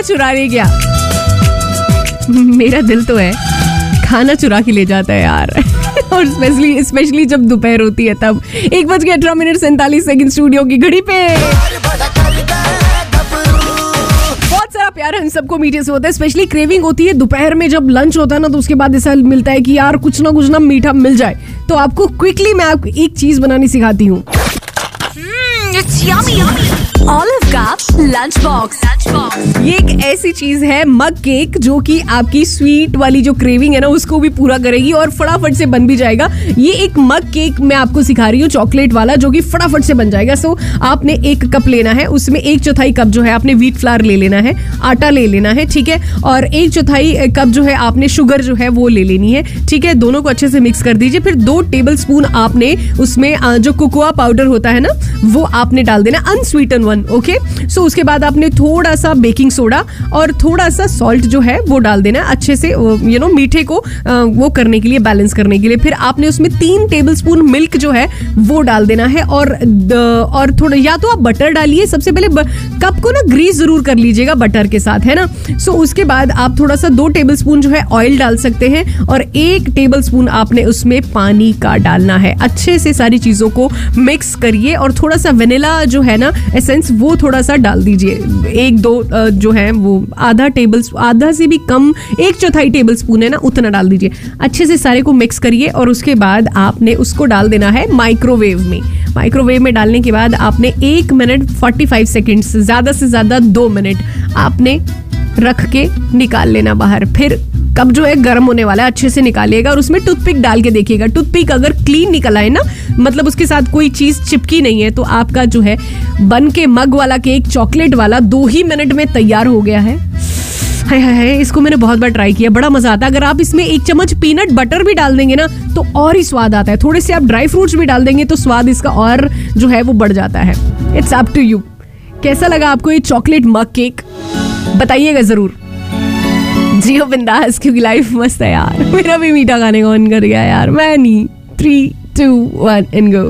चुराने गया। मेरा दिल तो है, खाना चुरा के ले जाता है यार। और स्पेशली स्पेशली जब दोपहर होती है तब। एक बज के अठारह मिनट सैंतालीस सेकंड स्टूडियो की घड़ी पे। बहुत सारा हम सबको मीठे से होता है। स्पेशली क्रेविंग होती है दोपहर में जब लंच होता है ना तो उसके बाद ऐसा मिलता है कि यार कुछ ना कुछ ना मीठा मिल जाए। तो आपको क्विकली मैं आपको एक चीज़ बनानी सिखाती हूँ. Olive का बॉक्स. Lunch box. ये एक ऐसी चीज़ है मग केक जो कि आपकी स्वीट वाली जो क्रेविंग है ना, उसको भी पूरा करेगी और फटाफट से बन भी जाएगा। ये एक मग केक मैं आपको सिखा रही हूँ चॉकलेट वाला, जो कि फटाफट से बन जाएगा। सो आपने एक कप लेना है, उसमें एक चौथाई कप जो है, आपने व्हीट फ्लावर ले लेना है, आटा ले लेना है, ठीक है? और एक चौथाई कप जो है, आपने शुगर जो है, वो ले लेनी है, ठीक है? दोनों को अच्छे से मिक्स कर दीजिए। फिर दो टेबल स्पून आपने उसमें जो कोकोआ पाउडर होता है ना, वो आपने डाल देना अनस्वीटन वन ओके सो उसके बाद आपने थोड़ा सा बेकिंग सोडा और थोड़ा सा सॉल्ट जो है वो डाल देना अच्छे से यू नो मीठे को वो करने के लिए बैलेंस करने के लिए। फिर आपने उसमें तीन टेबल स्पून मिल्क जो है वो डाल देना है और और थोड़ा, या तो आप बटर डालिए, सबसे पहले कप को ना ग्रीस ज़रूर कर लीजिएगा बटर के साथ, है ना? सो उसके बाद आप थोड़ा सा दो टेबल स्पून जो है ऑयल डाल सकते हैं और एक टेबल स्पून आपने उसमें पानी का डालना है। अच्छे से सारी चीज़ों को मिक्स करिए और थोड़ा सा वेनिला जो है ना एसेंस वो थोड़ा सा डाल दीजिए। एक, दो जो है वो आधा टेबल, आधा से भी कम, एक चौथाई टेबल स्पून है ना, उतना डाल दीजिए। अच्छे से सारे को मिक्स करिए और उसके बाद आपने उसको डाल देना है माइक्रोवेव में। माइक्रोवेव में डालने के बाद आपने एक मिनट 45 सेकेंड्स ज़्यादा से ज़्यादा दो मिनट आपने रख के निकाल लेना बाहर। फिर कब जो है गर्म होने वाला है, अच्छे से निकालिएगा और उसमें टूथपिक डाल के देखिएगा। टूथपिक अगर क्लीन निकल आए ना मतलब उसके साथ कोई चीज़ चिपकी नहीं है तो आपका जो है, बन के मग वाला केक, चॉकलेट वाला, दो ही मिनट में तैयार हो गया है। हाय हाय हाय, इसको मैंने बहुत बार ट्राई किया, बड़ा मज़ा आता है। अगर आप इसमें एक चम्मच पीनट बटर भी डाल देंगे ना तो और ही स्वाद आता है। थोड़े से आप ड्राई फ्रूट्स भी डाल देंगे तो स्वाद इसका और जो है, वो बढ़ जाता है। इट्स अप टू यू कैसा लगा आपको ये चॉकलेट मग केक? बताइएगा ज़रूर। जियो बिंदास, क्योंकि लाइफ मस्त है यार। मेरा भी मीठा खाने का मन कर गया यार। मैं नहीं। Three two one and go